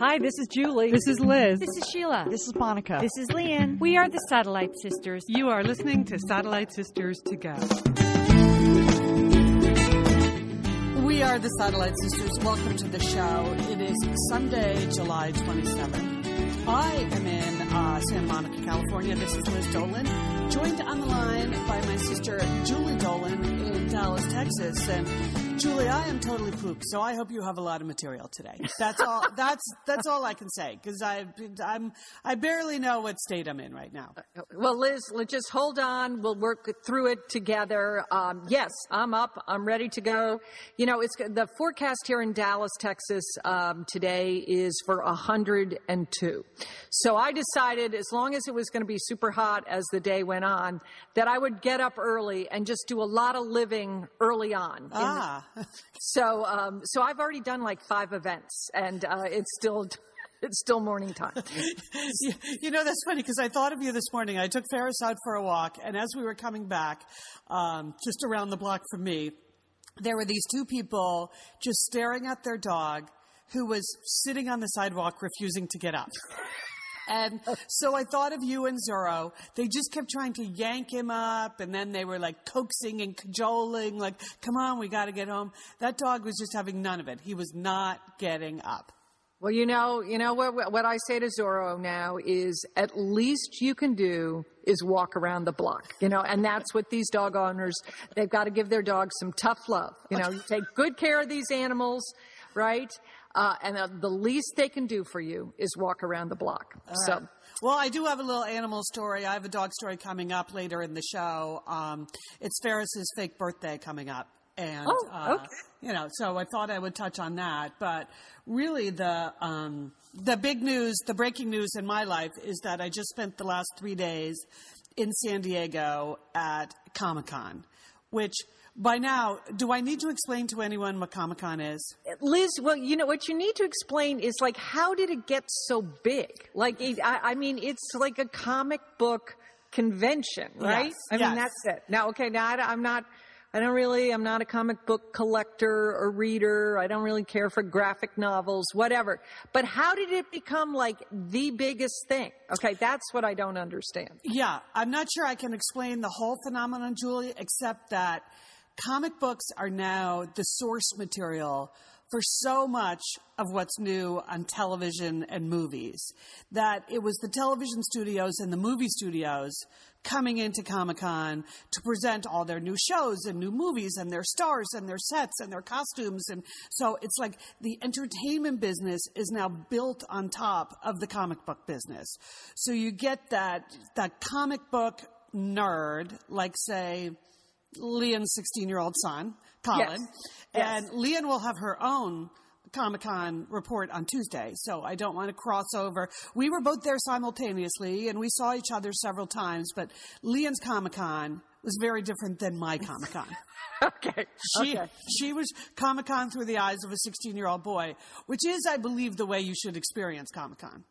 Hi, this is Julie. This is Liz. This is Sheila. This is Monica. This is Lian. We are the Satellite Sisters. You are listening to Satellite Sisters to Go. We are the Satellite Sisters. Welcome to the show. It is Sunday, July 27th. I am in uh, Santa Monica, California. This is Liz Dolan, joined on the line by my sister Julie Dolan in Dallas, Texas. And Julie, I am totally pooped, so I hope you have a lot of material today. That's all. that's that's all I can say because I I'm I barely know what state I'm in right now. Well, Liz, let's just hold on. We'll work through it together. Um, yes, I'm up. I'm ready to go. You know, it's the forecast here in Dallas, Texas um, today is for 102. So I decided, as long as it was going to be super hot as the day went on, that I would get up early and just do a lot of living early on. Ah. So, um, so I've already done like five events, and uh, it's still. It's still morning time. you, know, that's funny because I thought of you this morning. I took Ferris out for a walk, and as we were coming back, um, just around the block from me, there were these two people just staring at their dog who was sitting on the sidewalk refusing to get up. And so I thought of you and Zorro. They just kept trying to yank him up, and then they were like coaxing and cajoling, like, come on, we got to get home. That dog was just having none of it. He was not getting up. Well, you know, you know what, what I say to Zorro now is at least you can do is walk around the block, you know, and that's what these dog owners, they've got to give their dogs some tough love. You know, you take good care of these animals, right? Uh, and uh, the least they can do for you is walk around the block. So, Well, I do have a little animal story. I have a dog story coming up later in the show. Um, it's Ferris's fake birthday coming up. And, Oh, uh, okay. you know, so I thought I would touch on that. But really, the, um, the big news, the breaking news in my life is that I just spent the last three days in San Diego at Comic Con, which by now, do I need to explain to anyone what Comic Con is? Liz, well, you know, what you need to explain is like, how did it get so big? Like, it, I, I mean, it's like a comic book convention, right? Yes, I mean, yes. that's it. Now, okay, now I, am not, I don't really, I'm not a comic book collector or reader. I don't really care for graphic novels, whatever. But how did it become like the biggest thing? Okay, that's what I don't understand. Yeah, I'm not sure I can explain the whole phenomenon, Julie, except that comic books are now the source material for so much of what's new on television and movies. That it was the television studios and the movie studios coming into Comic Con to present all their new shows and new movies and their stars and their sets and their costumes. And so it's like the entertainment business is now built on top of the comic book business. So you get that, that comic book nerd, like say, Lian's 16 year old son, Colin. Yes. And Lian will have her own Comic Con report on Tuesday, so I don't want to cross over. We were both there simultaneously and we saw each other several times, but Lian's Comic Con was very different than my Comic Con. Okay. She, okay. she was Comic Con through the eyes of a 16 year old boy, which is, I believe, the way you should experience Comic Con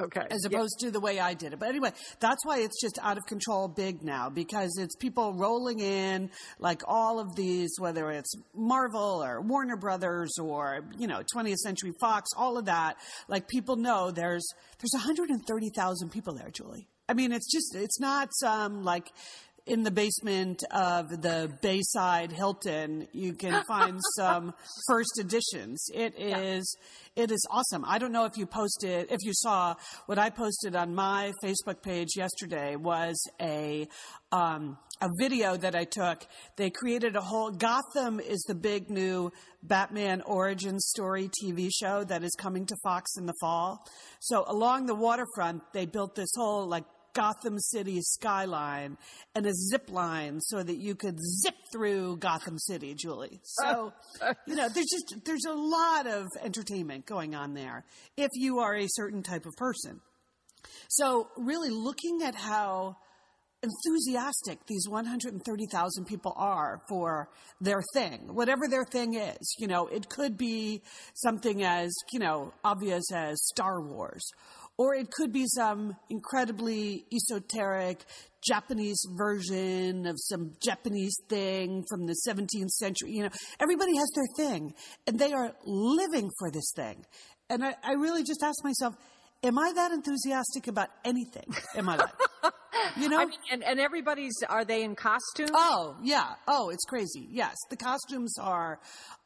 Okay. as Yeah. opposed to the way I did it. But anyway, that's why it's just out of control big now because it's people rolling in like all of these, whether it's Marvel or Warner Brothers or, you know, 20th Century Fox, all of that. Like people know there's, there's 130,000 people there, Julie. I mean, it's just, it's not some like, in the basement of the Bayside Hilton, you can find some first editions. It is, it is awesome. I don't know if you posted, if you saw what I posted on my Facebook page yesterday was a, um, a video that I took. They created a whole, Gotham is the big new Batman origin story TV show that is coming to Fox in the fall. So along the waterfront, they built this whole like Gotham City skyline and a zip line so that you could zip through Gotham City, Julie. So, you know, there's just there's a lot of entertainment going on there if you are a certain type of person. So, really looking at how enthusiastic these 130,000 people are for their thing, whatever their thing is. You know, it could be something as, you know, obvious as Star Wars, or it could be some incredibly esoteric Japanese version of some Japanese thing from the 17th century. You know, everybody has their thing, and they are living for this thing. And I, I really just asked myself, am I that enthusiastic about anything in my life? You know? I mean, and, and everybody's, are they in costume? Oh, yeah. Oh, it's crazy. Yes. The costumes are,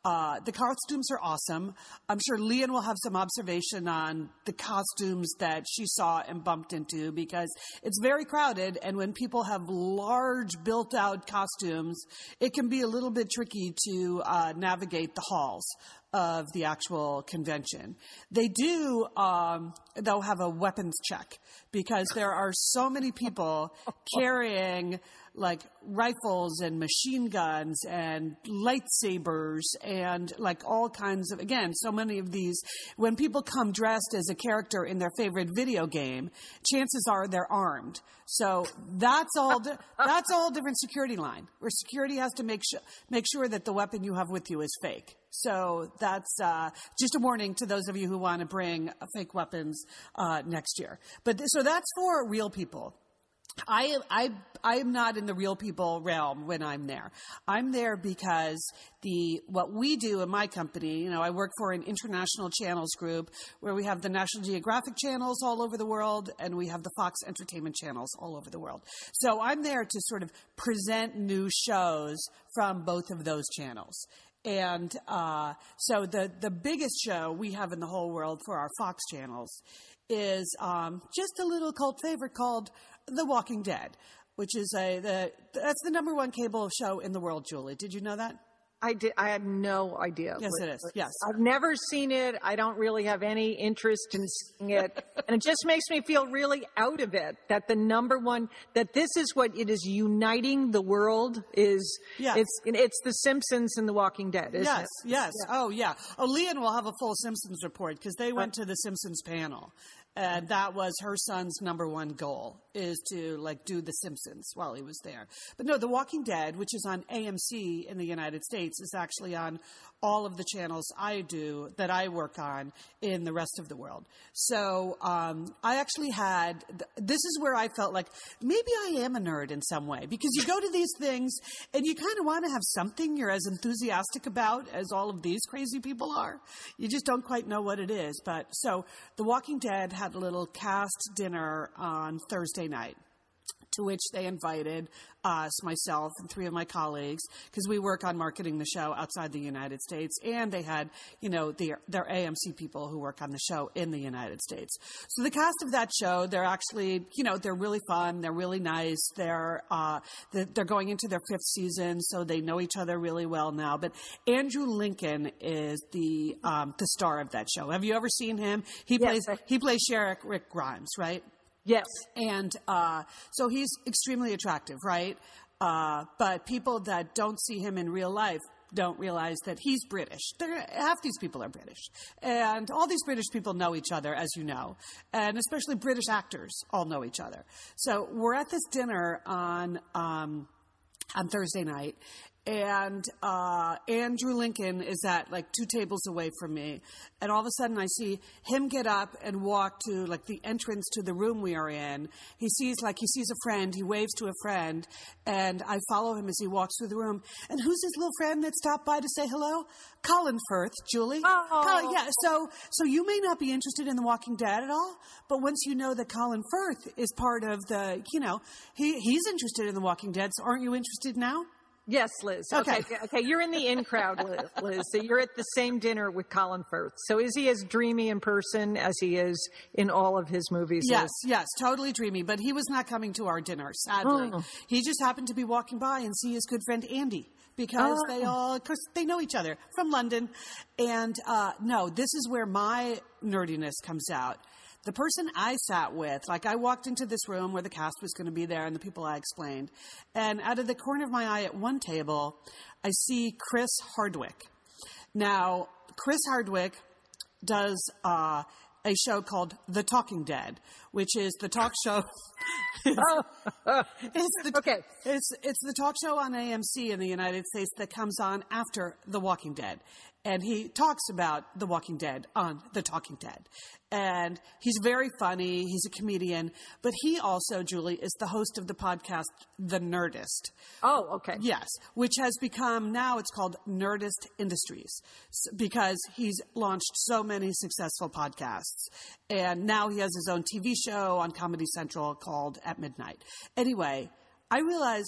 uh, the costumes are awesome. I'm sure Lian will have some observation on the costumes that she saw and bumped into because it's very crowded. And when people have large built out costumes, it can be a little bit tricky to uh, navigate the halls of the actual convention. They do, um, they'll have a weapons check because there are so many people carrying like rifles and machine guns and lightsabers and like all kinds of again so many of these when people come dressed as a character in their favorite video game chances are they're armed. So that's all di- that's all different security line where security has to make sure make sure that the weapon you have with you is fake. So that's uh, just a warning to those of you who want to bring fake weapons uh, next year. But th- so that's for real people I I I am not in the real people realm when I'm there. I'm there because the what we do in my company, you know, I work for an international channels group where we have the National Geographic channels all over the world and we have the Fox Entertainment channels all over the world. So I'm there to sort of present new shows from both of those channels. And uh, so the the biggest show we have in the whole world for our Fox channels is um, just a little cult favorite called The Walking Dead, which is a the that's the number one cable show in the world. Julie, did you know that? I did. I had no idea. Yes, it is. Yes. I've never seen it. I don't really have any interest in seeing it, and it just makes me feel really out of it. That the number one, that this is what it is uniting the world. Is Yes. it's it's The Simpsons and The Walking Dead. Isn't Yes, it? yes. Oh, yeah. Oh, Lian will have a full Simpsons report because they went to the Simpsons panel, and that was her son's number one goal is to like do the Simpsons while he was there. But no, The Walking Dead, which is on AMC in the United States, is actually on all of the channels I do that I work on in the rest of the world. So um, I actually had this is where I felt like maybe I am a nerd in some way because you go to these things and you kind of want to have something you're as enthusiastic about as all of these crazy people are. You just don't quite know what it is. But so The Walking Dead had a little cast dinner on Thursday night to which they invited us, myself, and three of my colleagues, because we work on marketing the show outside the United States, and they had, you know, their, their AMC people who work on the show in the United States. So the cast of that show, they're actually, you know, they're really fun, they're really nice, they're uh, they're going into their fifth season, so they know each other really well now. But Andrew Lincoln is the um, the star of that show. Have you ever seen him? He Yes, plays I- he plays Sheriff Rick Grimes, right? Yes. And uh, so he's extremely attractive, right? Uh, but people that don't see him in real life don't realize that he's British. They're, half these people are British. And all these British people know each other, as you know. And especially British actors all know each other. So we're at this dinner on. Um, on Thursday night, and uh, Andrew Lincoln is at like two tables away from me, and all of a sudden I see him get up and walk to like the entrance to the room we are in. He sees like he sees a friend, he waves to a friend, and I follow him as he walks through the room. And who's his little friend that stopped by to say hello? Colin Firth, Julie. Oh. Colin, yeah. So so you may not be interested in The Walking Dead at all, but once you know that Colin Firth is part of the, you know, he he's interested in The Walking Dead. So aren't you interested now? Yes, Liz. Okay. Okay. okay. You're in the in crowd, Liz. Liz. So you're at the same dinner with Colin Firth. So is he as dreamy in person as he is in all of his movies? Yes, Liz? yes, totally dreamy. But he was not coming to our dinner, sadly. Oh. He just happened to be walking by and see his good friend Andy because Oh. they all, of course, they know each other from London. And uh, no, this is where my nerdiness comes out. The person I sat with, like I walked into this room where the cast was going to be there and the people I explained, and out of the corner of my eye at one table, I see Chris Hardwick. Now, Chris Hardwick does uh, a show called The Talking Dead, which is the talk show. it's the, Okay. It's it's the talk show on AMC in the United States that comes on after The Walking Dead, and he talks about The Walking Dead on The Talking Dead, and he's very funny. He's a comedian, but he also, Julie, is the host of the podcast The Nerdist. Oh, okay. Yes, which has become now it's called Nerdist Industries because he's launched so many successful podcasts. And now he has his own TV show on Comedy Central called At Midnight. Anyway, I realize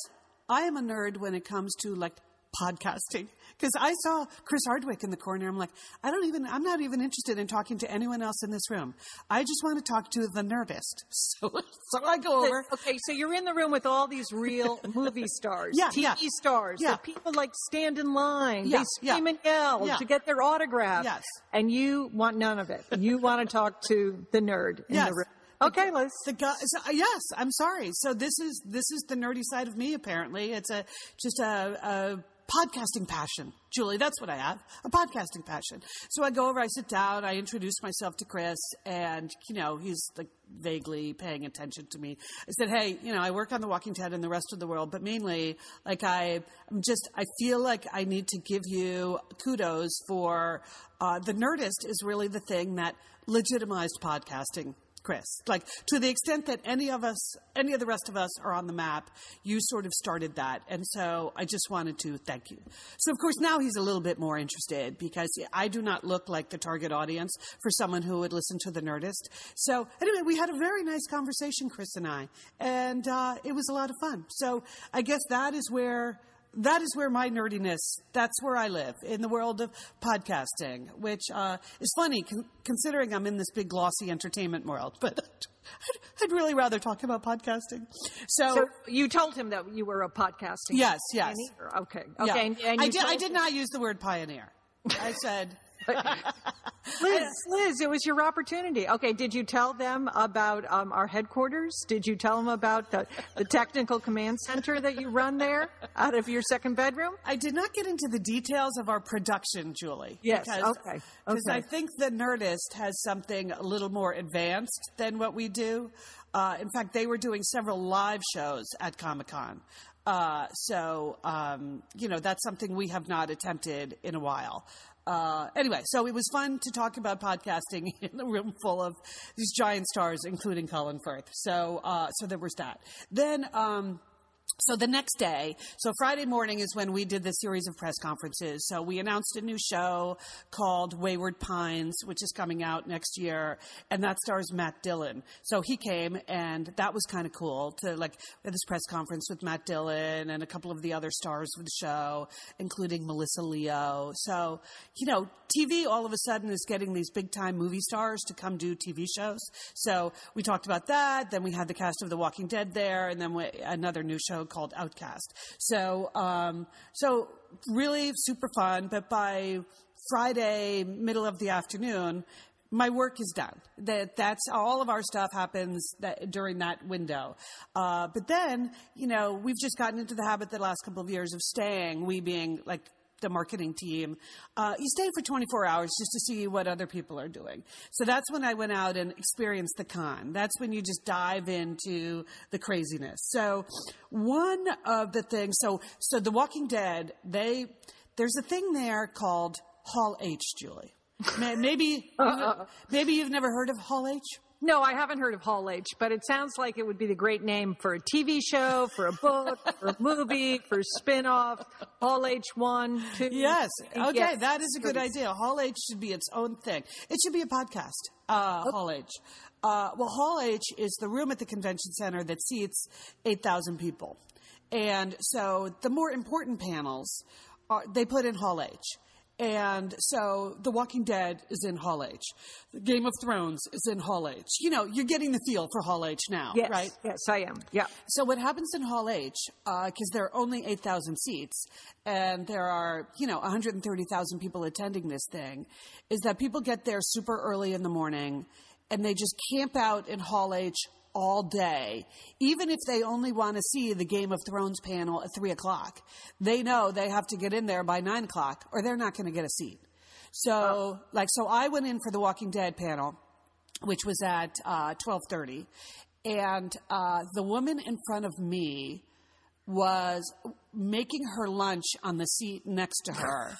I am a nerd when it comes to like podcasting because I saw Chris Hardwick in the corner. I'm like, I don't even, I'm not even interested in talking to anyone else in this room. I just want to talk to the Nerdist. So, so I go over. Okay, so you're in the room with all these real movie stars, Yeah, TV yeah. stars, Yeah. people like stand in line, Yeah, they scream yeah. and yell Yeah. to get their autograph. Yes. And you want none of it. You want to talk to the nerd in Yes. the room. Okay, Liz. The guy, so, uh, yes, I'm sorry. So this is this is the nerdy side of me. Apparently, it's a just a, a podcasting passion, Julie. That's what I have, a podcasting passion. So I go over, I sit down, I introduce myself to Chris, and you know he's like vaguely paying attention to me. I said, hey, you know, I work on The Walking Dead and the rest of the world, but mainly, like I, I'm just, I feel like I need to give you kudos for uh, the Nerdist is really the thing that legitimized podcasting Chris. Like to the extent that any of us, any of the rest of us are on the map, you sort of started that. And so I just wanted to thank you. So of course now he's a little bit more interested because I do not look like the target audience for someone who would listen to the Nerdist. So anyway, we had a very nice conversation, Chris and I, and uh, it was a lot of fun. So I guess that is where that is where my nerdiness that's where i live in the world of podcasting which uh, is funny con- considering i'm in this big glossy entertainment world but I'd, I'd really rather talk about podcasting so, So you told him that you were a podcasting. yes yes pioneer. Okay. yeah. Okay. And, and I, did, I did not use the word pioneer i said Liz, Liz, it was your opportunity. Okay, did you tell them about um, our headquarters? Did you tell them about the, the technical command center that you run there out of your second bedroom? I did not get into the details of our production, Julie. Yes, Because, okay, Because okay. I think the Nerdist has something a little more advanced than what we do. Uh, in fact, they were doing several live shows at Comic Con. Uh, so, um, you know, that's something we have not attempted in a while. Uh, anyway, so it was fun to talk about podcasting in a room full of these giant stars, including Colin Firth. So, uh, so there was that. Then, um, so the next day, so Friday morning is when we did this series of press conferences. So we announced a new show called Wayward Pines, which is coming out next year, and that stars Matt Dillon. So he came, and that was kind of cool to like this press conference with Matt Dillon and a couple of the other stars of the show, including Melissa Leo. So you know, TV all of a sudden is getting these big time movie stars to come do TV shows. So we talked about that. Then we had the cast of The Walking Dead there, and then we, another new show called Outcast. So, um, so really super fun. But by Friday, middle of the afternoon, my work is done. That that's all of our stuff happens that, during that window. Uh, but then, you know, we've just gotten into the habit the last couple of years of staying. We being like the marketing team, uh, you stay for 24 hours just to see what other people are doing. So that's when I went out and experienced the con. That's when you just dive into the craziness. So one of the things, so so The Walking Dead, they there's a thing there called Hall H, Julie. May- Maybe maybe you've never heard of Hall H. No, I haven't heard of Hall H, but it sounds like it would be the great name for a TV show, for a book, for a movie, for a spin-off. Hall H one, two. Yes. Okay, Yes. that is a good idea. Hall H should be its own thing. It should be a podcast. Uh, Hall H. Uh, well, Hall H is the room at the convention center that seats eight thousand people, and so the more important panels are they put in Hall H. And so The Walking Dead is in Hall H. Game of Thrones is in Hall H. You know, you're getting the feel for Hall H now, Yes, right? yes, I am. Yeah. So what happens in Hall H, uh, because there are only 8,000 seats, and there are, you know, 130,000 people attending this thing, is that people get there super early in the morning, and they just camp out in Hall H all day, even if they only want to see the Game of Thrones panel at 3 o'clock. They know they have to get in there by 9 o'clock, or they're not going to get a seat. So, like, so I went in for the Walking Dead panel, which was at uh, 1230 and uh, the woman in front of me was making her lunch on the seat next to her.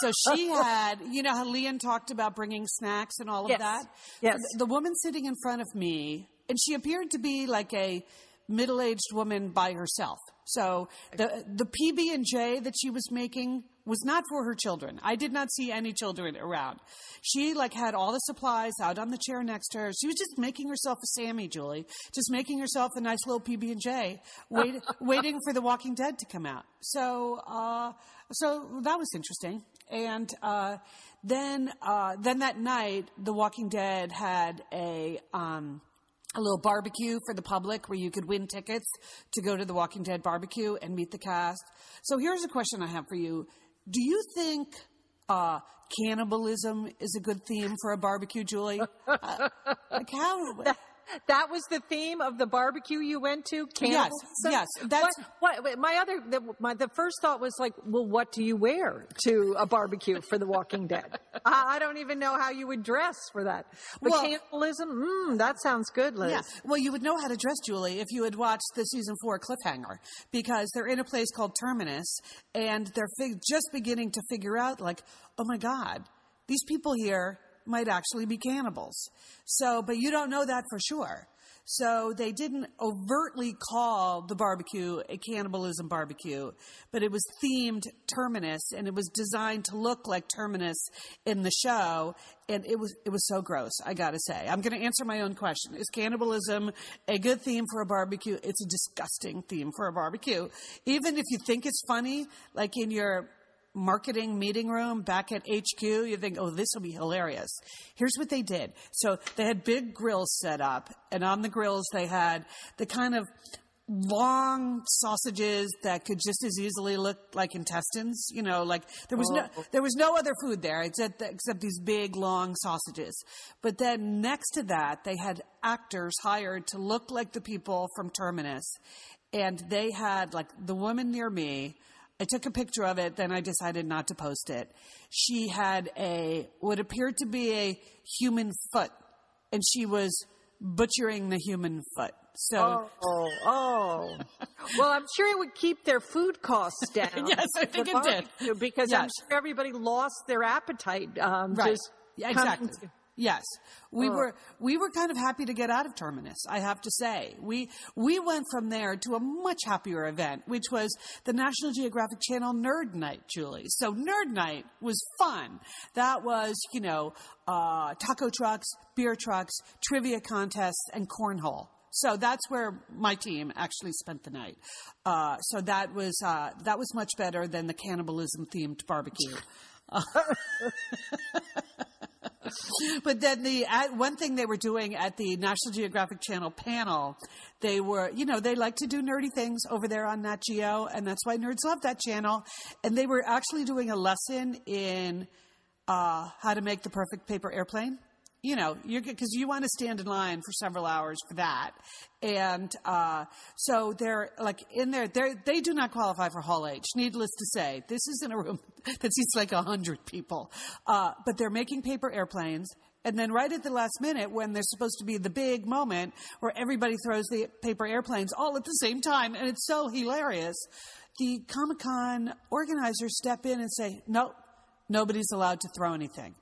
So she had, you know, how Lian talked about bringing snacks and all of Yes. that. Yes. The, the woman sitting in front of me, and she appeared to be like a middle-aged woman by herself. So the the PB and J that she was making was not for her children. I did not see any children around. She like had all the supplies out on the chair next to her. She was just making herself a Sammy, Julie, just making herself a nice little PB and J, wait, waiting for The Walking Dead to come out. So uh, so that was interesting. And uh, then uh, then that night, The Walking Dead had a. Um, a little barbecue for the public where you could win tickets to go to the Walking Dead barbecue and meet the cast. So here's a question I have for you. Do you think uh, cannibalism is a good theme for a barbecue, Julie? Uh, like how? That was the theme of the barbecue you went to. Yes, yes, that's- what, what. My other, the, my the first thought was like, well, what do you wear to a barbecue for The Walking Dead? I, I don't even know how you would dress for that. But Well- cannibalism, mm, that sounds good, Liz. Yeah. Well, you would know how to dress, Julie, if you had watched the season four cliffhanger, because they're in a place called Terminus, and they're fig- just beginning to figure out, like, oh my God, these people here might actually be cannibals. So, but you don't know that for sure. So they didn't overtly call the barbecue a cannibalism barbecue, but it was themed Terminus and it was designed to look like Terminus in the show. And it was, it was so gross, I gotta say. I'm gonna answer my own question. Is cannibalism a good theme for a barbecue? It's a disgusting theme for a barbecue. Even if you think it's funny, like in your marketing meeting room back at HQ, you think, oh, this will be hilarious. Here's what they did. So they had big grills set up, and on the grills they had the kind of long sausages that could just as easily look like intestines you know like there was no oh. there was no other food there except except these big long sausages but then next to that they had actors hired to look like the people from terminus and they had like the woman near me I took a picture of it, then I decided not to post it. She had a what appeared to be a human foot, and she was butchering the human foot. So Oh, oh. well, I'm sure it would keep their food costs down. Yes, I think it did. Because I'm sure everybody lost their appetite. Um, right, just Yeah, exactly. Yes, we Oh. were we were kind of happy to get out of Terminus. I have to say, we we went from there to a much happier event, which was the National Geographic Channel Nerd Night, Julie. So Nerd Night was fun. That was you know uh, taco trucks, beer trucks, trivia contests, and cornhole. So that's where my team actually spent the night. Uh, so that was uh, that was much better than the cannibalism themed barbecue. but then the one thing they were doing at the National Geographic Channel panel, they were, you know, they like to do nerdy things over there on Nat Geo, and that's why nerds love that channel. And they were actually doing a lesson in uh, how to make the perfect paper airplane. You know, because you want to stand in line for several hours for that, and uh, so they're like in there. They they do not qualify for Hall H. Needless to say, this is in a room that seats like hundred people, uh, but they're making paper airplanes. And then, right at the last minute, when there's supposed to be the big moment where everybody throws the paper airplanes all at the same time, and it's so hilarious, the Comic Con organizers step in and say, "No, nobody's allowed to throw anything."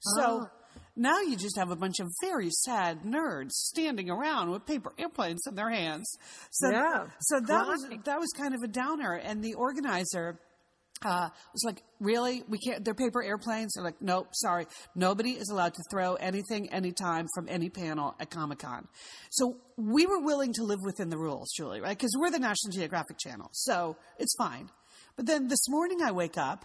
So now you just have a bunch of very sad nerds standing around with paper airplanes in their hands. So, Yeah, so that was that was kind of a downer. And the organizer uh, was like, "Really? We can't? They're paper airplanes." They're like, "Nope, sorry. Nobody is allowed to throw anything, anytime from any panel at Comic Con." So we were willing to live within the rules, Julie, right? Because we're the National Geographic Channel, so it's fine. But then this morning I wake up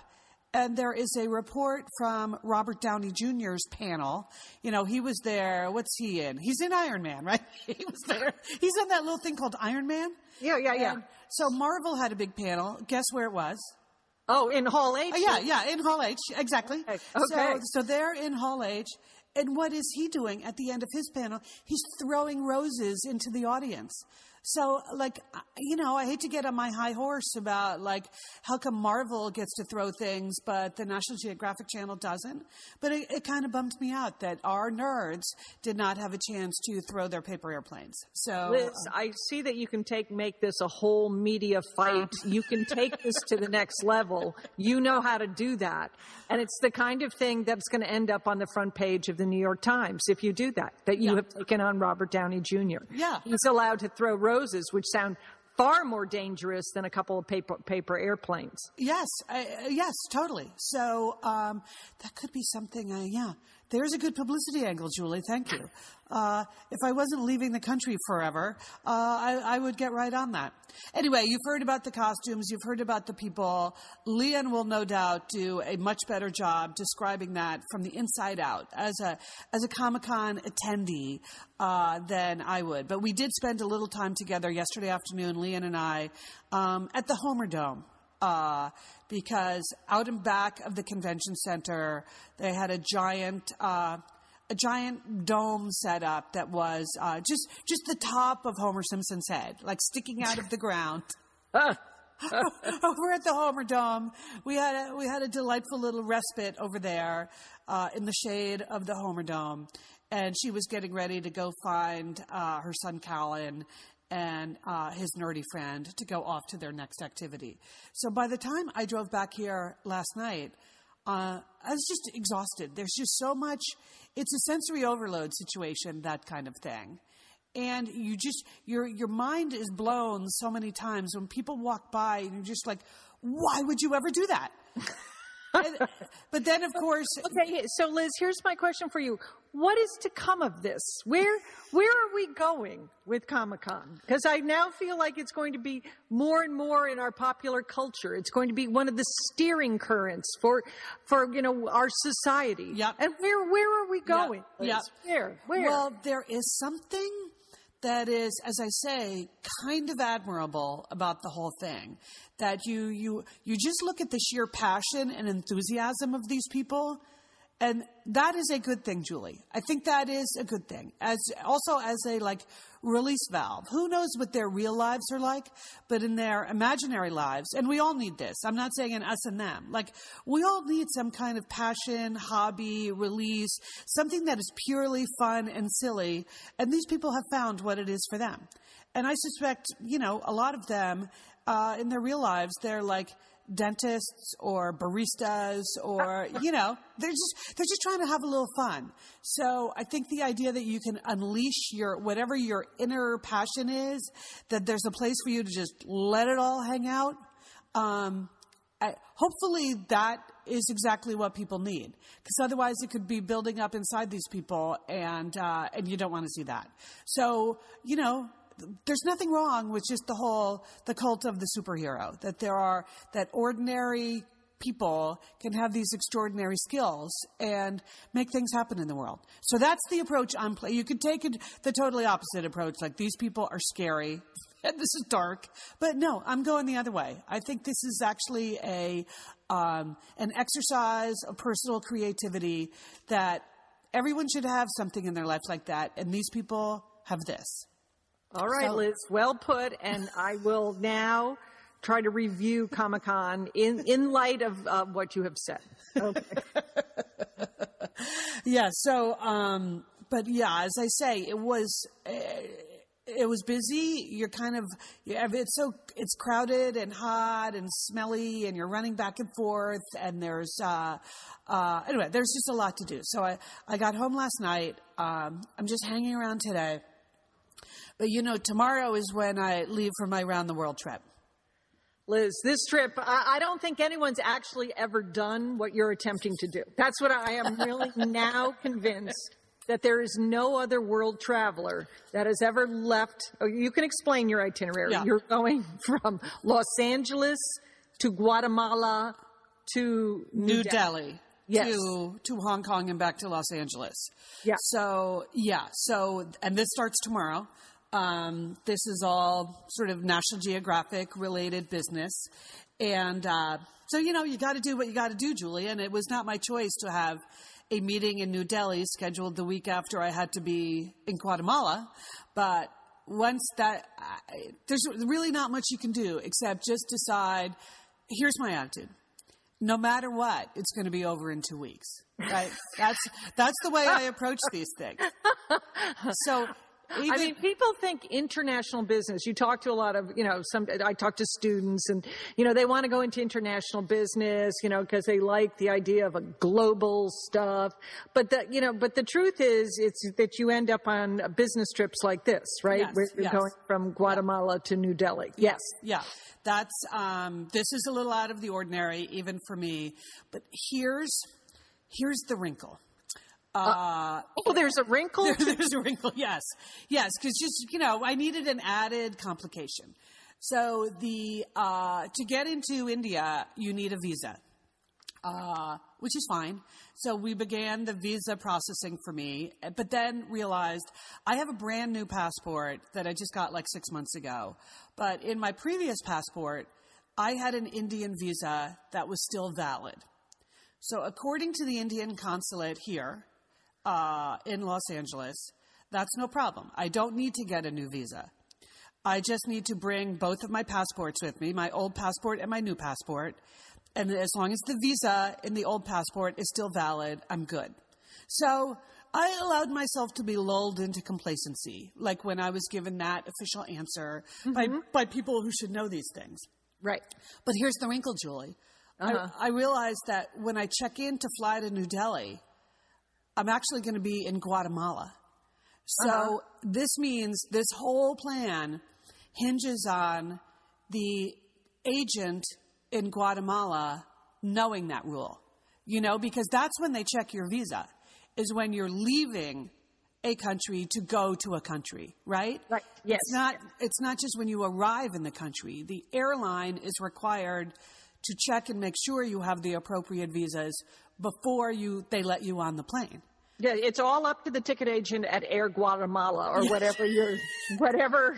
and there is a report from Robert Downey Jr.'s panel. You know, he was there. What's he in? He's in Iron Man, right? he was there. He's in that little thing called Iron Man. Yeah, yeah, yeah. And so Marvel had a big panel. Guess where it was? Oh, in Hall H. Oh, yeah, yeah, in Hall H, exactly. Okay. So, so they're in Hall H. And what is he doing at the end of his panel? He's throwing roses into the audience. So, like, you know, I hate to get on my high horse about, like, how come Marvel gets to throw things, but the National Geographic Channel doesn't. But it, it kind of bummed me out that our nerds did not have a chance to throw their paper airplanes. So, Liz, um, I see that you can take make this a whole media fight. You can take this to the next level. You know how to do that. And it's the kind of thing that's going to end up on the front page of the New York Times if you do that, that you Yeah. have taken on Robert Downey Jr. Yeah. He's allowed to throw roses, which sound far more dangerous than a couple of paper, paper airplanes. Yes, I, uh, yes, totally. So um, that could be something. Uh, yeah, there's a good publicity angle, Julie. Thank you. Uh, if I wasn't leaving the country forever, uh, I, I would get right on that. Anyway, you've heard about the costumes. You've heard about the people. Lian will no doubt do a much better job describing that from the inside out as a as a Comic Con attendee uh, than I would. But we did spend a little time together yesterday afternoon, Lian and I, um, at the Homer Dome uh, because out and back of the convention center, they had a giant. Uh, a giant dome set up that was uh, just just the top of Homer Simpson's head, like sticking out of the ground. over at the Homer Dome, we had a, we had a delightful little respite over there uh, in the shade of the Homer Dome, and she was getting ready to go find uh, her son Colin and uh, his nerdy friend to go off to their next activity. So by the time I drove back here last night, uh, I was just exhausted. There's just so much. It's a sensory overload situation, that kind of thing and you just your your mind is blown so many times when people walk by and you're just like why would you ever do that And- but then of course Okay, so Liz, here's my question for you. What is to come of this? Where where are we going with Comic Con? Because I now feel like it's going to be more and more in our popular culture. It's going to be one of the steering currents for for you know our society. Yep. And where where are we going? Liz? Yep. Where? Where? well there is something that is as i say kind of admirable about the whole thing. That you you you just look at the sheer passion and enthusiasm of these people and that is a good thing julie. I think that is a good thing. As also as a like release valve. Who knows what their real lives are like but in their imaginary lives and we all need this. I'm not saying in us and them like we all need some kind of passion hobby release something that is purely fun and silly and these people have found what it is for them. And i suspect you know a lot of them uh, in their real lives they're like dentists or baristas or you know they're just they're just trying to have a little fun. So i think the idea that you can unleash your whatever your inner passion is that there's a place for you to just let it all hang out um, I, hopefully that is exactly what people need. Because otherwise it could be building up inside these people and uh, and you don't want to see that. So you know there's nothing wrong with just the whole the cult of the superhero that there are that ordinary people can have these extraordinary skills and make things happen in the world. So that's the approach i'm playing you could take the totally opposite approach like these people are scary and this is dark but no i'm going the other way. I think this is actually a um, an exercise of personal creativity that everyone should have something in their life like that and these people have this All right, So- Liz, well put. And I will now try to review Comic Con in, in light of uh, what you have said. Okay. Yeah. So, um, but yeah, as I say, it was. Uh, it was busy. You're kind of, it's so, it's crowded and hot and smelly, and you're running back and forth. And there's, uh, uh, anyway, there's just a lot to do. So I, I got home last night. Um, I'm just hanging around today. But you know, tomorrow is when I leave for my round the world trip. Liz, this trip, I, don't think anyone's actually ever done what you're attempting to do. That's what I am really now convinced that there is no other world traveler that has ever left. Oh, you can explain your itinerary. Yeah. You're going from Los Angeles to Guatemala to New, New Delhi. Delhi. Yes. To, to Hong Kong and back to Los Angeles. Yeah. So, yeah. So, and this starts tomorrow. Um, this is all sort of National Geographic related business. And uh, so, you know, you got to do what you got to do, Julie. And it was not my choice to have a meeting in New Delhi scheduled the week after I had to be in Guatemala. But once that, I, there's really not much you can do except just decide. Here's my attitude. No matter what, it's going to be over in two weeks. Right? that's that's the way I approach these things. So. Even, I mean, people think international business. You talk to a lot of, you know, some, I talk to students and, you know, they want to go into international business, you know, because they like the idea of a global stuff. But the, you know, but the truth is, it's that you end up on business trips like this, right? Yes, Where you're yes. going from Guatemala to New Delhi. Yes. Yeah, that's um, this is a little out of the ordinary, even for me. But here's here's the wrinkle. Uh, Oh, there's a wrinkle. there's a wrinkle. Yes, yes, because just you know, I needed an added complication. So the uh, to get into India, you need a visa, uh, which is fine. So we began the visa processing for me, but then realized I have a brand new passport that I just got like six months ago. But in my previous passport, I had an Indian visa that was still valid. So, according to the Indian consulate here uh, in Los Angeles, that's no problem. I don't need to get a new visa. I just need to bring both of my passports with me, my old passport and my new passport. And as long as the visa in the old passport is still valid, I'm good. So I allowed myself to be lulled into complacency, like when I was given that official answer by, by people who should know these things. right. But here's the wrinkle, Julie. I, I realized that when I check in to fly to New Delhi, I'm actually going to be in Guatemala. So uh-huh. this means this whole plan hinges on the agent in Guatemala knowing that rule. You know, because that's when they check your visa, is when you're leaving a country to go to a country, right? Right. Yes. It's not it's not just when you arrive in the country. The airline is required to check and make sure you have the appropriate visas before you they let you on the plane. Yeah, it's all up to the ticket agent at Air Guatemala or whatever your whatever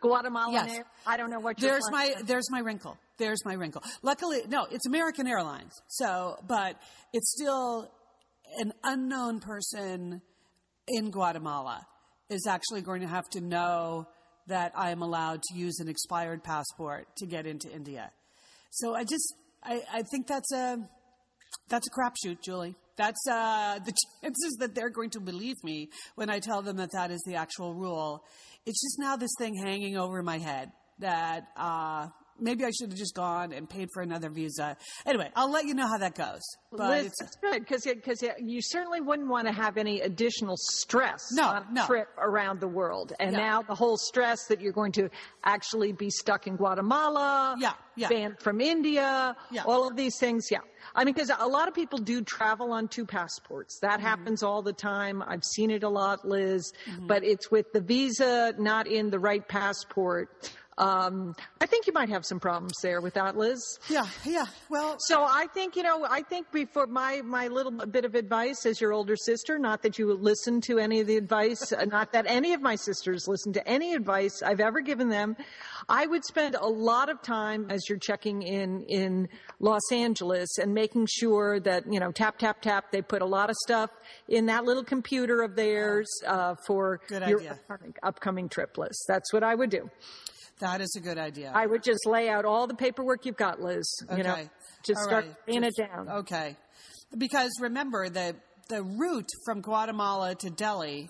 Guatemalan Yes. Air. I don't know what you're There's my there's my wrinkle. There's my wrinkle. Luckily, no, it's American Airlines. So, but it's still an unknown person in Guatemala is actually going to have to know that I am allowed to use an expired passport to get into India. So I just I, I think that's a that's a crapshoot, Julie. That's uh, the chances that they're going to believe me when I tell them that that is the actual rule. It's just now this thing hanging over my head that uh, maybe I should have just gone and paid for another visa. Anyway, I'll let you know how that goes. But Liz, it's, good because because you certainly wouldn't want to have any additional stress No, on a no. trip around the world. And Yeah. now the whole stress that you're going to actually be stuck in Guatemala, Yeah, yeah. banned from India, Yeah. all of these things. Yeah. I mean, because a lot of people do travel on two passports. That Mm-hmm. happens all the time. I've seen it a lot, Liz. But it's with the visa not in the right passport. Um, I think you might have some problems there with that, Liz. yeah, yeah. Well, So I think you know. I think before my my little bit of advice as your older sister, not that you would listen to any of the advice, not that any of my sisters listen to any advice I've ever given them. I would spend a lot of time as you're checking in in Los Angeles and making sure that you know tap tap tap. They put a lot of stuff in that little computer of theirs uh, for Good your upcoming trip list. That's what I would do. That is a good idea. I would just lay out all the paperwork you've got, Liz. You know, Okay. just All start right. laying it down. Okay. Because remember the the route from Guatemala to Delhi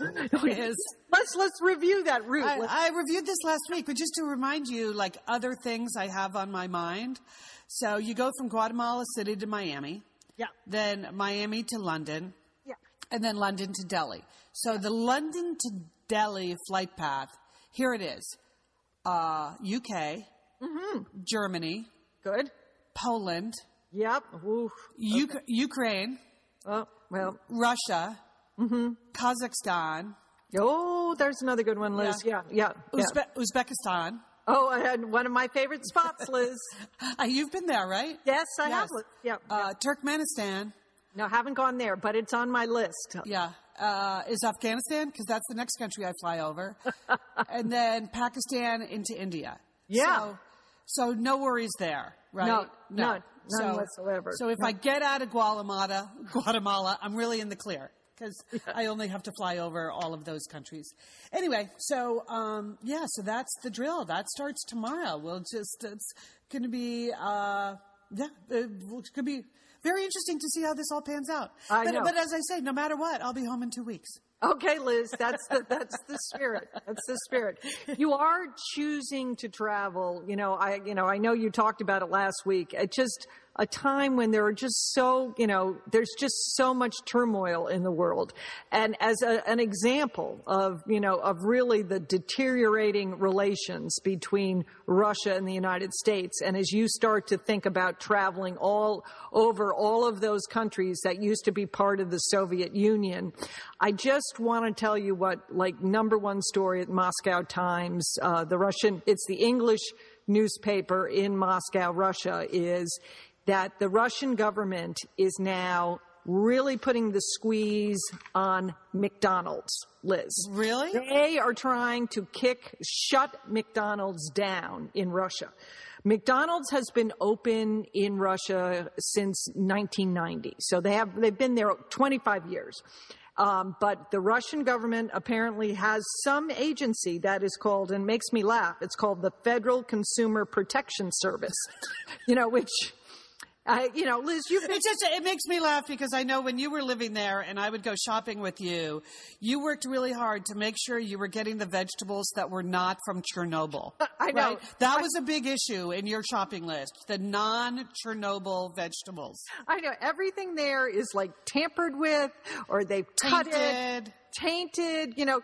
is Let's let's review that route. I, I reviewed this last week, but just to remind you, like other things I have on my mind. So you go from Guatemala City to Miami, yeah, then Miami to London, yeah. and then London to Delhi. So the London to Delhi flight path, here it is: uh, UK, Mm-hmm. Germany, Good. Poland, Yep. Ooh. Uk- Ukraine, Oh well. Russia, Mm-hmm. Kazakhstan, Oh, there's another good one, Liz. Yeah, yeah. yeah. Uzbe- Uzbekistan. Oh, I had one of my favorite spots, Liz. Uh, you've been there, right? yes, I have. Yeah. Uh, Turkmenistan. no, haven't gone there, but it's on my list. Yeah. Uh, is Afghanistan because that's the next country I fly over, and then Pakistan into India. Yeah. So, so no worries there, right? No, none. None So- whatsoever. So if I get out of Guatemala, Guatemala, I'm really in the clear because I only have to fly over all of those countries. Anyway, so um, yeah, so that's the drill. That starts tomorrow. We'll just it's going to be uh, yeah, going to be very interesting to see how this all pans out. I but, know. but as I say, no matter what, I'll be home in two weeks. Okay, Liz, that's the that's the spirit. That's the spirit. You are choosing to travel. You know, I you know I know you talked about it last week. It just a time when there are just so you know there's just so much turmoil in the world, and as a, an example of you know of really the deteriorating relations between Russia and the United States, and as you start to think about traveling all over all of those countries that used to be part of the Soviet Union, I just want to tell you what, like, number one story at Moscow Times, uh, the Russian, it's the English newspaper in Moscow, Russia, is that the Russian government is now really putting the squeeze on McDonald's, Liz. Really? They are trying to kick, shut McDonald's down in Russia. McDonald's has been open in Russia since 1990. So they have, they've been there 25 years. Um, but the Russian government apparently has some agency that is called, and makes me laugh, it's called the Federal Consumer Protection Service, you know, which, uh, you know, Liz, you've been It just it makes me laugh because I know when you were living there and I would go shopping with you, you worked really hard to make sure you were getting the vegetables that were not from Chernobyl. I know. Right? That was a big issue in your shopping list, the non-Chernobyl vegetables. I know everything there is like tampered with or they've cut it, Tainted. You know,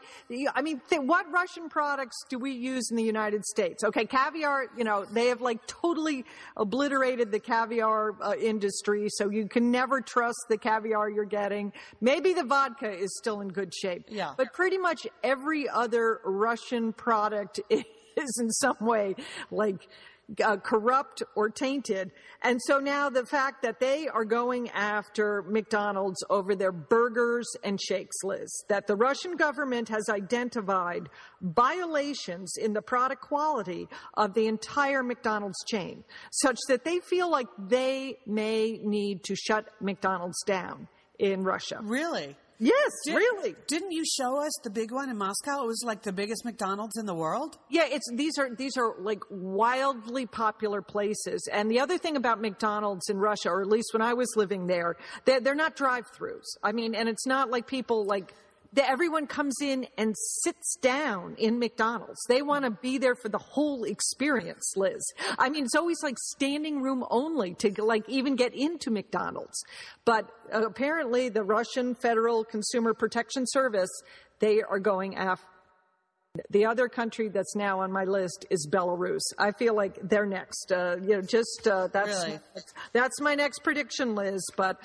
I mean, th- what Russian products do we use in the United States? Okay, caviar. You know, they have like totally obliterated the caviar uh, industry, so you can never trust the caviar you're getting. Maybe the vodka is still in good shape. Yeah. but pretty much every other Russian product is in some way like uh, corrupt or tainted. And so now the fact that they are going after McDonald's over their burgers and shakes, Liz, that the Russian government has identified violations in the product quality of the entire McDonald's chain, such that they feel like they may need to shut McDonald's down in Russia. Really? Yes, Did- really. Didn't you show us the big one in Moscow? It was like the biggest McDonald's in the world. Yeah, it's these are these are like wildly popular places. And the other thing about McDonald's in Russia, or at least when I was living there, they're, they're not drive-throughs. I mean, and it's not like people like that everyone comes in and sits down in McDonald's. They want to be there for the whole experience, Liz. I mean, it's always like standing room only to like even get into McDonald's. But apparently the Russian Federal Consumer Protection Service, they are going after the other country that's now on my list is Belarus. I feel like they're next. Uh, you know, just uh, that's Really? that's my next prediction, Liz. But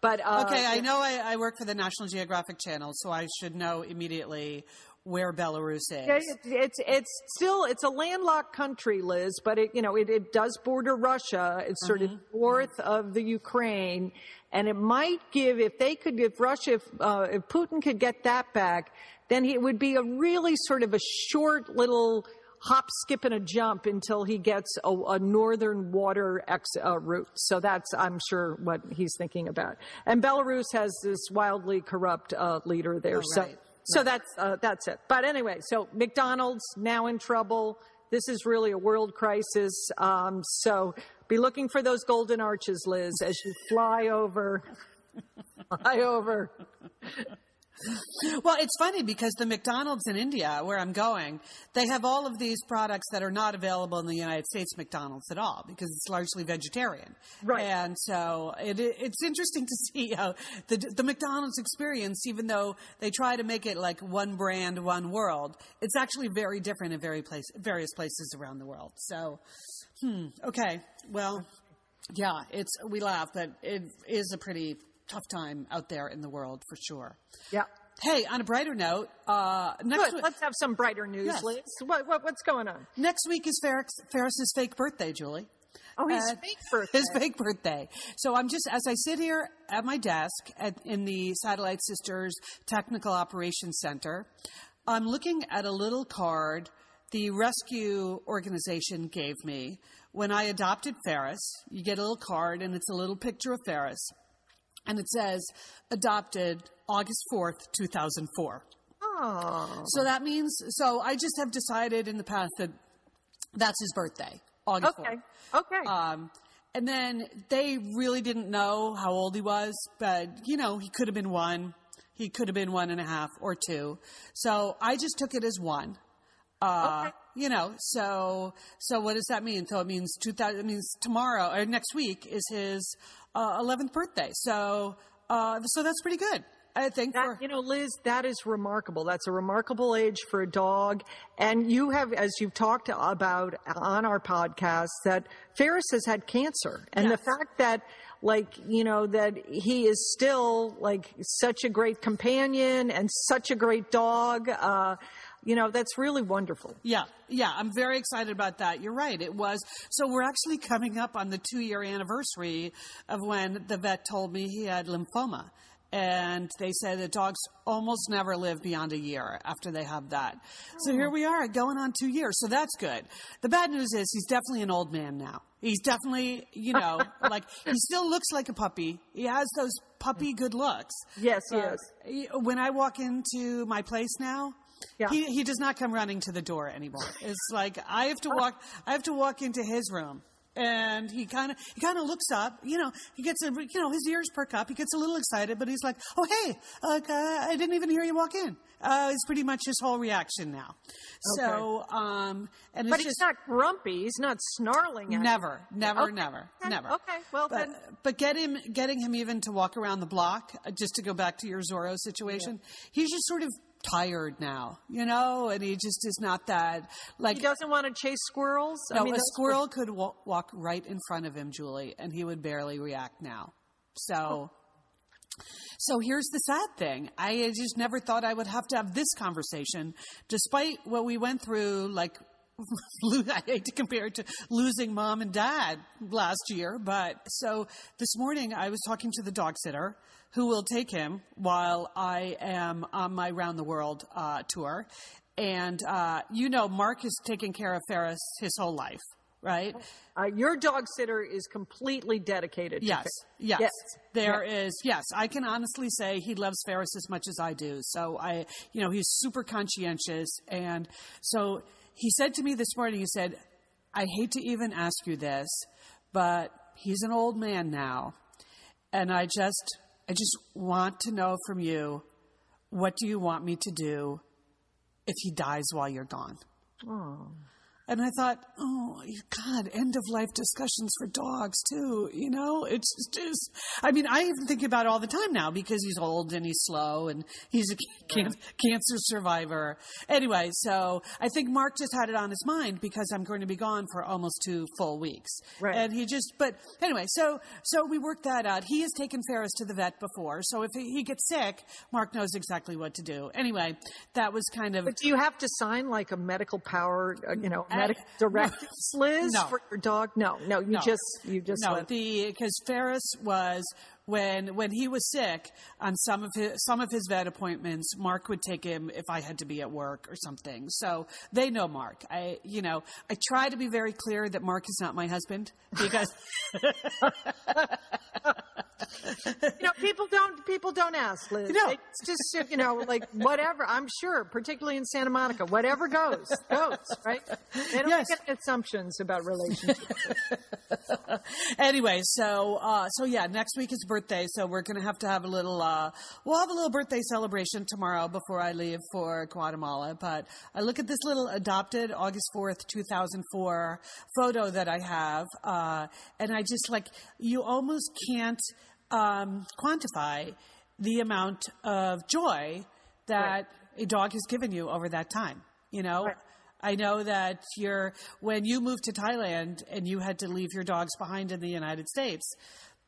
but uh, Okay, I know I, I work for the National Geographic Channel, so I should know immediately where Belarus is. Yeah, it- it's it's still it's a landlocked country, Liz, but it you know it, it does border Russia. It's sort of north of the Ukraine, and it might give if they could if Russia if, uh, if Putin could get that back, then it would be a really sort of a short little hop, skip, and a jump until he gets a, a northern water ex, uh, route. So that's I'm sure what he's thinking about. And Belarus has this wildly corrupt uh, leader there. so. right. So that's uh, that's it. But anyway, so McDonald's now in trouble. This is really a world crisis. Um, so be looking for those golden arches, Liz, as you fly over, fly over. Well, it's funny because the McDonald's in India, where I'm going, they have all of these products that are not available in the United States McDonald's at all because it's largely vegetarian. Right. And so it, it's interesting to see how the, the McDonald's experience, even though they try to make it like one brand, one world, it's actually very different in very place, various places around the world. So, hmm, okay. Well, yeah, it's, we laugh, but it is a pretty tough time out there in the world for sure. Yeah. Hey, on a brighter note, uh, next, Good. week, Let's have some brighter news, Yes. Liz. What, what, what's going on? next week is Ferris, Ferris's fake birthday, Julie. Oh, his Uh, fake birthday. His fake birthday. So I'm just, as I sit here at my desk at, in the Satellite Sisters Technical Operations Center, I'm looking at a little card the rescue organization gave me when I adopted Ferris. You get a little card and it's a little picture of Ferris. And it says adopted August 4th, 2004. Oh. So that means, so I just have decided in the past that that's his birthday, August Okay. 4th. Okay. Um, and then they really didn't know how old he was, but you know, he could have been one. He could have been one and a half or two. So I just took it as one. Uh, Okay. You know, so so what does that mean? So it means two thousand. It means tomorrow or next week is his uh, eleventh birthday. So uh, so that's pretty good. I think That, for you know, Liz, that is remarkable. That's a remarkable age for a dog. And you have, as you've talked about on our podcast, that Ferris has had cancer. And Yes. the fact that, like, you know, that he is still, like, such a great companion and such a great dog, uh, you know, that's really wonderful. Yeah, yeah, I'm very excited about that. You're right. It was. So we're actually coming up on the two year anniversary of when the vet told me he had lymphoma. And they said that dogs almost never live beyond a year after they have that. So here we are going on two years. So that's good. The bad news is he's definitely an old man now. He's definitely, you know, like he still looks like a puppy. He has those puppy good looks. Yes, yes. Uh, when I walk into my place now, Yeah. he he does not come running to the door anymore. It's like I have to walk. I have to walk into his room, and he kind of he kind of looks up. You know, he gets a you know his ears perk up. He gets a little excited, but he's like, "Oh hey, like, uh, I didn't even hear you walk in." Uh, it's pretty much his whole reaction now. So, um, and But it's he's just not grumpy. He's not snarling at never, never, Okay. never, Okay. never. Okay. Well, but, then- but get him, getting him even to walk around the block, uh, just to go back to your Zorro situation. He's just sort of tired now, you know, and he just is not that like. He doesn't want to chase squirrels. no, I mean, a squirrel could wa- walk right in front of him, Julie, and he would barely react now. So. So here's the sad thing. I just never thought I would have to have this conversation, despite what we went through, like, I hate to compare it to losing mom and dad last year, but so this morning I was talking to the dog sitter who will take him while I am on my round the world uh, tour. And, uh, you know, Mark has taken care of Ferris his whole life, right? Uh, your dog sitter is completely dedicated. to Yes, yes. Yes. There is. yes. I can honestly say he loves Ferris as much as I do. So I, you know, he's super conscientious. And so he said to me this morning, he said, I hate to even ask you this, but he's an old man now. And I just, I just want to know from you, what do you want me to do if he dies while you're gone? And I thought, oh, God, end of life discussions for dogs, too. You know, it's just, I mean, I even think about it all the time now because he's old and he's slow and he's a can- cancer survivor. Anyway, so I think Mark just had it on his mind because I'm going to be gone for almost two full weeks. Right. And he just, but anyway, so, so we worked that out. He has taken Ferris to the vet before. So if he gets sick, Mark knows exactly what to do. Anyway, that was kind of. But do you have to sign like a medical power, uh, you know, I- medical directives, Liz, No. for your dog? No, no, you No. just, you just no let- the because Ferris was when when he was sick on some of his some of his vet appointments Mark would take him if I had to be at work or something so they know Mark I you know I try to be very clear that Mark is not my husband because you know, people don't, people don't ask, Liz. No. It's just, you know, like whatever. I'm sure, particularly in Santa Monica, whatever goes, goes, right? They don't Yes. any assumptions about relationships. anyway, so uh, so yeah, next week is birthday, so we're gonna have to have a little. Uh, we'll have a little birthday celebration tomorrow before I leave for Guatemala. But I look at this little adopted August fourth, two thousand four photo that I have, uh, and I just like you almost can't um, quantify the amount of joy that a dog has given you over that time. You know. Right. I know that you're when you moved to Thailand and you had to leave your dogs behind in the United States.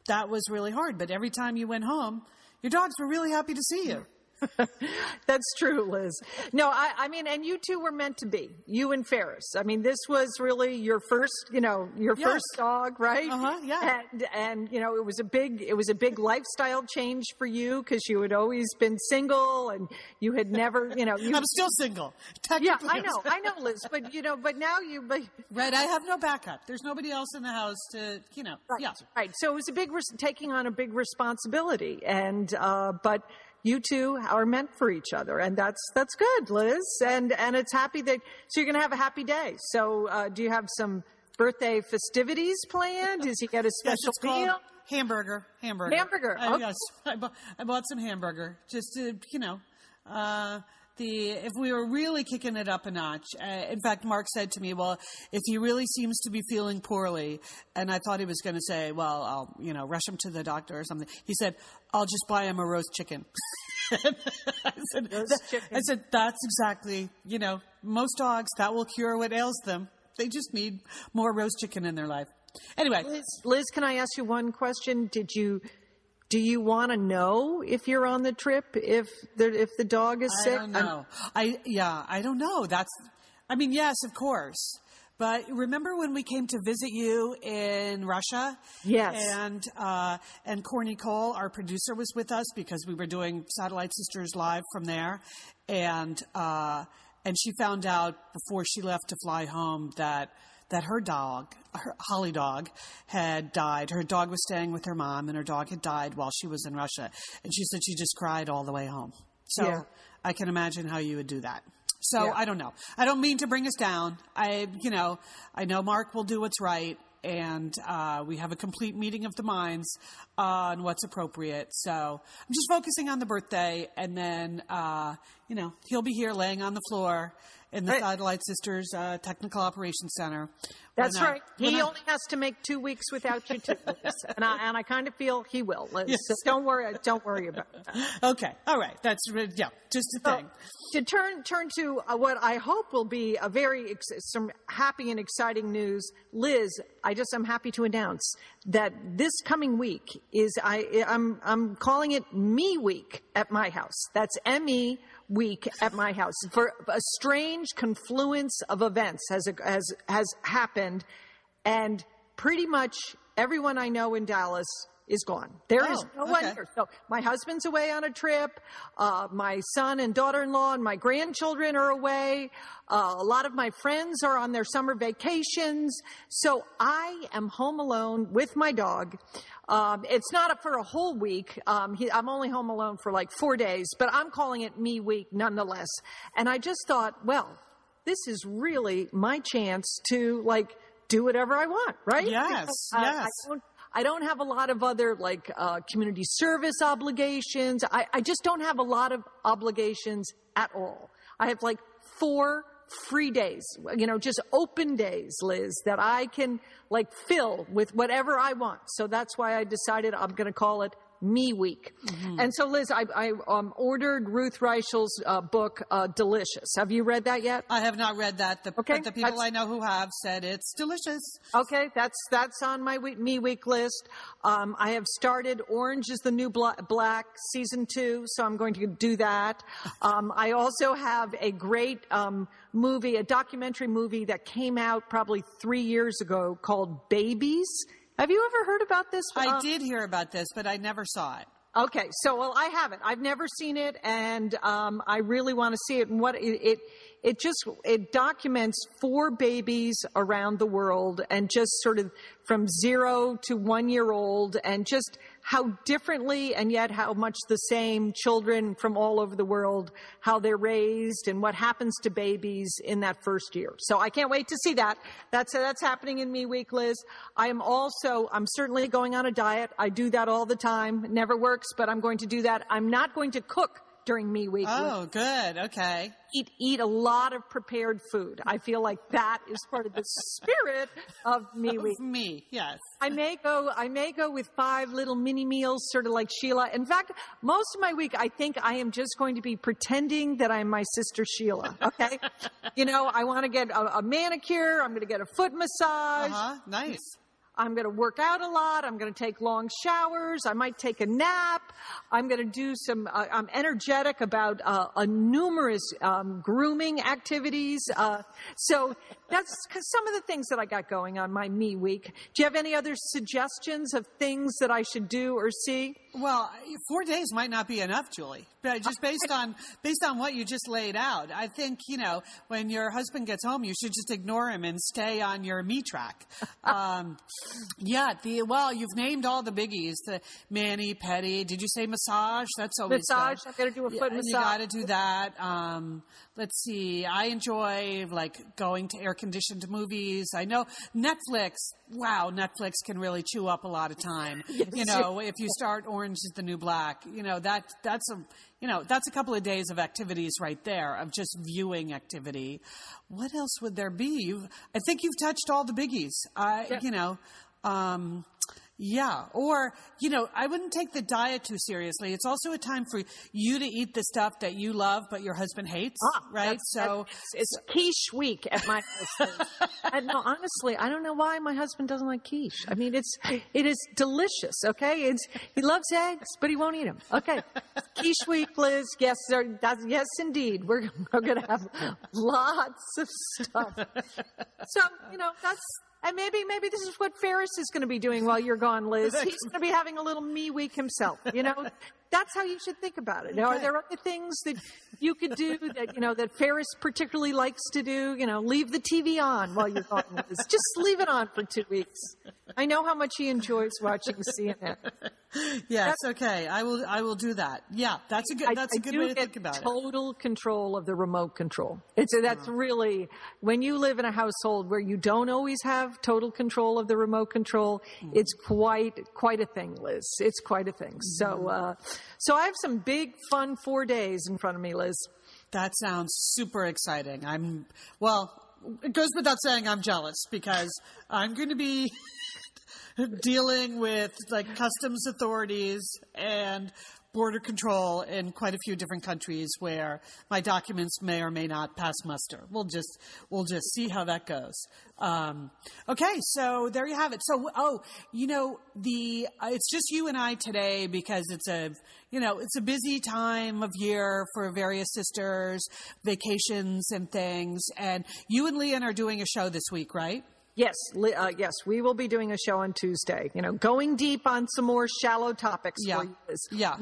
That was really hard, but every time you went home, your dogs were really happy to see you. That's true, Liz. No, I, I mean, and you two were meant to be. You and Ferris. I mean, this was really your first, you know, your Yes. first dog, right? Uh-huh, yeah. And and you know, it was a big, it was a big lifestyle change for you because you had always been single and you had never, you know, you. I'm still single. yeah, I know, I know, Liz. But you know, but now you, but Right, I have no backup. There's nobody else in the house to, you know. Right. Yeah. Right. So it was a big taking on a big responsibility, and uh, but you two are meant for each other, and that's that's good, Liz. And and it's happy that so you're going to have a happy day. So uh, do you have some birthday festivities planned? Does he get a special called meal? hamburger. Hamburger. Hamburger, I, okay. Yes, I bought, I bought some hamburger just to, you know, uh, the if we were really kicking it up a notch. Uh, in fact, Mark said to me, "Well, if he really seems to be feeling poorly," and I thought he was going to say, "Well, I'll, you know, rush him to the doctor or something." He said, "I'll just buy him a roast chicken." I said, Roast chicken. I said, "That's exactly, you know, most dogs that will cure what ails them. They just need more roast chicken in their life." Anyway, Liz, Liz, can I ask you one question? Did you do you want to know if you're on the trip if the if the dog is sick? I don't I'm- know. I yeah, I don't know. That's I mean, yes, of course. But remember when we came to visit you in Russia? Yes. And uh, and Corny Cole, our producer, was with us because we were doing Satellite Sisters live from there, and uh, and she found out before she left to fly home that that her dog, her Holly dog, had died. Her dog was staying with her mom, and her dog had died while she was in Russia. And she said she just cried all the way home. So Yeah. I can imagine how you would do that. So Yeah. I don't know. I don't mean to bring us down. I, you know, I know Mark will do what's right, and uh, we have a complete meeting of the minds on what's appropriate. So I'm just focusing on the birthday, and then, uh, you know, he'll be here laying on the floor in the. Satellite Sisters uh, Technical Operations Center. That's When right. when He I- only has to make two weeks without you, too, Liz. and I and I kind of feel he will. Liz. So don't worry. Don't worry about that. Okay, all right. That's yeah, just a So, thing. to turn turn to uh, what I hope will be a very ex- some happy and exciting news, Liz. I just I'm happy to announce that this coming week is I I'm I'm calling it Me Week at my house. That's M E week at my house. For a strange confluence of events has has has happened, and pretty much everyone I know in Dallas is gone. There is Oh, no one here. So my husband's away on a trip. Uh, my son and daughter-in-law and my grandchildren are away. Uh, a lot of my friends are on their summer vacations. So I am home alone with my dog. Um, it's not up for a whole week. Um, he, I'm only home alone for like four days, but I'm calling it me week nonetheless. And I just thought, well, this is really my chance to like do whatever I want, right? Yes, Because I- I yes. don't- I don't have a lot of other like uh, community service obligations. I, I just don't have a lot of obligations at all. I have like four free days, you know, just open days, Liz, that I can like fill with whatever I want. So that's why I decided I'm going to call it Me Week. And so, Liz, I, I um, ordered Ruth Reichl's uh, book, uh, Delicious. Have you read that yet? I have not read that, the, Okay, but the people that's- I know who have said it's delicious. Okay, that's that's on my week, me week list. Um, I have started Orange is the New Bla- Black season two, so I'm going to do that. Um, I also have a great um, movie, a documentary movie that came out probably three years ago called Babies. Have you ever heard about this? I Uh, did hear about this, but I never saw it. Okay, so well, I haven't. I've never seen it, and um, I really want to see it. And what it, it it just it documents four babies around the world, and just sort of from zero to one year old, and just how differently and yet how much the same children from all over the world how they're raised and what happens to babies in that first year. So I can't wait to see that. That's that's happening in me week, Liz. I am also I'm certainly going on a diet. I do that all the time. Never works, but I'm going to do that. I'm not going to cook during me week. Oh, good. Okay. Eat eat a lot of prepared food. I feel like that is part of the spirit of me week. Me, yes. I may go. I may go with five little mini meals, sort of like Sheila. In fact, most of my week, I think I am just going to be pretending that I'm my sister Sheila. Okay, you know, I want to get a, a manicure. I'm going to get a foot massage. Uh huh. Nice. I'm going to work out a lot. I'm going to take long showers. I might take a nap. I'm going to do some, uh, I'm energetic about uh, a numerous um, grooming activities. Uh, so that's some of the things that I got going on my me week. Do you have any other suggestions of things that I should do or see? Well, four days might not be enough, Julie. But just based on based on what you just laid out, I think you know when your husband gets home, you should just ignore him and stay on your me track. Um, yeah, the well, you've named all the biggies: the mani, pedi. Did you say massage? That's always massage. Good. I've got to do a foot yeah, massage. You got to do that. Um, let's see. I enjoy like going to air conditioned movies. I know Netflix. Wow, Netflix can really chew up a lot of time. Yes, you know, if you start Orange is the New Black, you know that that's a you know that's a couple of days of activities right there of just viewing activity. What else would there be? You've, I think you've touched all the biggies. I Yeah. you know. Um, yeah, or you know, I wouldn't take the diet too seriously. It's also a time for you to eat the stuff that you love but your husband hates, Ah, right? that's- So It's, it's quiche week at my house. and no, honestly, I don't know why my husband doesn't like quiche. I mean, it's it is delicious. Okay, it's he loves eggs, but he won't eat them. Okay, quiche week, Liz. Yes, sir. That's, yes, indeed. We're we're gonna have lots of stuff. So you know that's. And maybe, maybe this is what Ferris is going to be doing while you're gone, Liz. He's going to be having a little me week himself. You know, that's how you should think about it. Now, are there other things that you could do that you know that Ferris particularly likes to do? You know, leave the TV on while you're gone. Liz. Just leave it on for two weeks. I know how much he enjoys watching CNN. yes, okay, I will. I will do that. Yeah, that's a good. That's a I good way to think about it. total control of the remote control. It's that's really when you live in a household where you don't always have total control of the remote control. Hmm. It's quite quite a thing, Liz. It's quite a thing. So Hmm. uh, so I have some big fun four days in front of me, Liz. That sounds super exciting. I'm well. It goes without saying I'm jealous because I'm going to be dealing with like customs authorities and border control in quite a few different countries where my documents may or may not pass muster. We'll just we'll just see how that goes. Um, okay, so there you have it. So oh, you know the uh, it's just you and I today because it's a you know it's a busy time of year for various sisters, vacations and things. And you and Lian are doing a show this week, right? Yes, uh, yes, we will be doing a show on Tuesday. You know, going deep on some more shallow topics Yeah, yeah.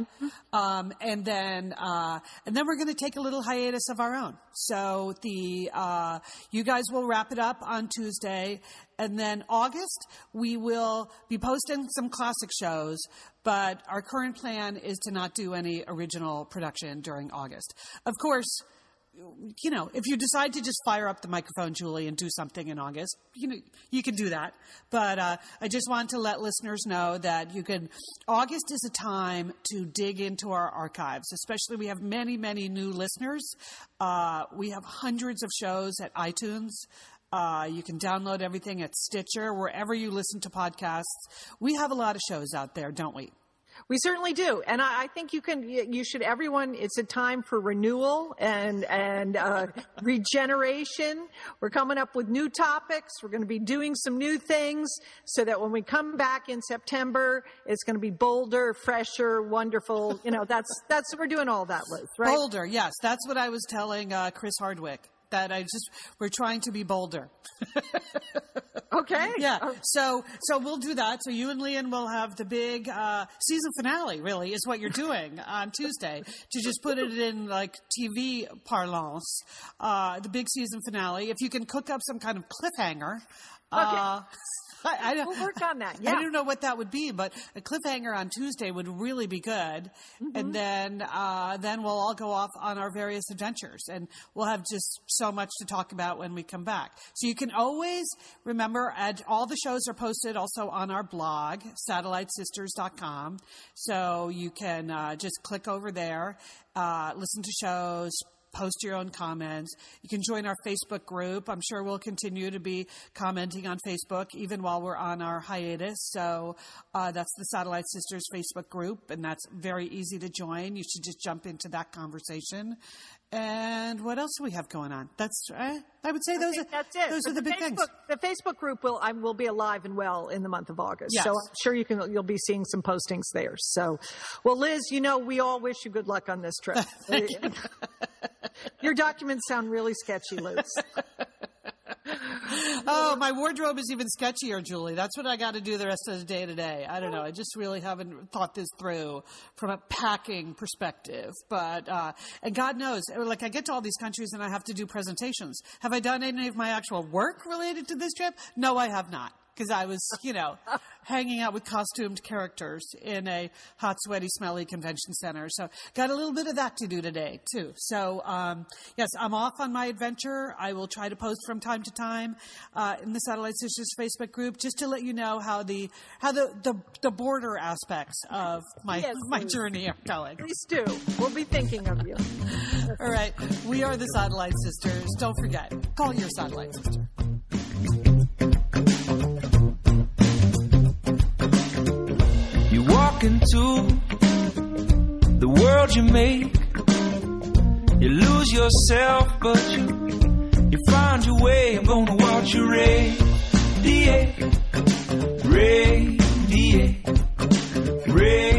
Um, and then uh, and then we're going to take a little hiatus of our own. So the uh, you guys will wrap it up on Tuesday, and then August we will be posting some classic shows. But our current plan is to not do any original production during August. Of course. You know, if you decide to just fire up the microphone, Julie, and do something in August, you know, you can do that. But uh, I just want to let listeners know that you can. August is a time to dig into our archives, especially we have many, many new listeners. Uh, we have hundreds of shows at iTunes. Uh, you can download everything at Stitcher, wherever you listen to podcasts. We have a lot of shows out there, don't we? We certainly do, and I, I think you can. You should. Everyone, it's a time for renewal and and uh, regeneration. We're coming up with new topics. We're going to be doing some new things, so that when we come back in September, it's going to be bolder, fresher, wonderful. You know, that's that's we're doing all that, Liz. Right? Bolder, yes. That's what I was telling uh, Chris Hardwick. That I just we're trying to be bolder. Okay. Yeah. Oh, So so we'll do that. So you and Lian will have the big uh, season finale. Really, is what you're doing on Tuesday. To just put it in like TV parlance, uh, the big season finale. If you can cook up some kind of cliffhanger. Uh, I, I don't- We'll work on that. I don't know what that would be, but a cliffhanger on Tuesday would really be good. Mm-hmm. And then, uh, then we'll all go off on our various adventures, and we'll have just so much to talk about when we come back. So you can always remember, at, all the shows are posted also on our blog, satellitesisters.com. So you can uh, just click over there, uh, listen to shows. Post your own comments. You can join our Facebook group. I'm sure we'll continue to be commenting on Facebook even while we're on our hiatus. So uh, that's the Satellite Sisters Facebook group, and that's very easy to join. You should just jump into that conversation. And what else do we have going on? That's uh, I would say those are that's it. those are the, big Facebook, things. The Facebook group will I will be alive and well in the month of August. Yes. So I'm sure you can you'll be seeing some postings there. So, well, Liz, you know we all wish you good luck on this trip. Your documents sound really sketchy, Liz. Oh, my wardrobe is even sketchier, Julie. That's what I got to do the rest of the day today. I don't know. I just really haven't thought this through from a packing perspective. But uh, and God knows, like I get to all these countries and I have to do presentations. Have I done any of my actual work related to this trip? No, I have not. Because I was, you know, hanging out with costumed characters in a hot, sweaty, smelly convention center. So, got a little bit of that to do today, too. So, um, yes, I'm off on my adventure. I will try to post from time to time uh, in the Satellite Sisters Facebook group just to let you know how the how the the, the border aspects of my Yes, my please. journey are going. Please do. We'll be thinking of you. All right, we are the Satellite Sisters. Don't forget, call your Satellite Sister. into the world you make. You lose yourself, but you you find your way. I'm gonna watch you radiate, radiate, radiate.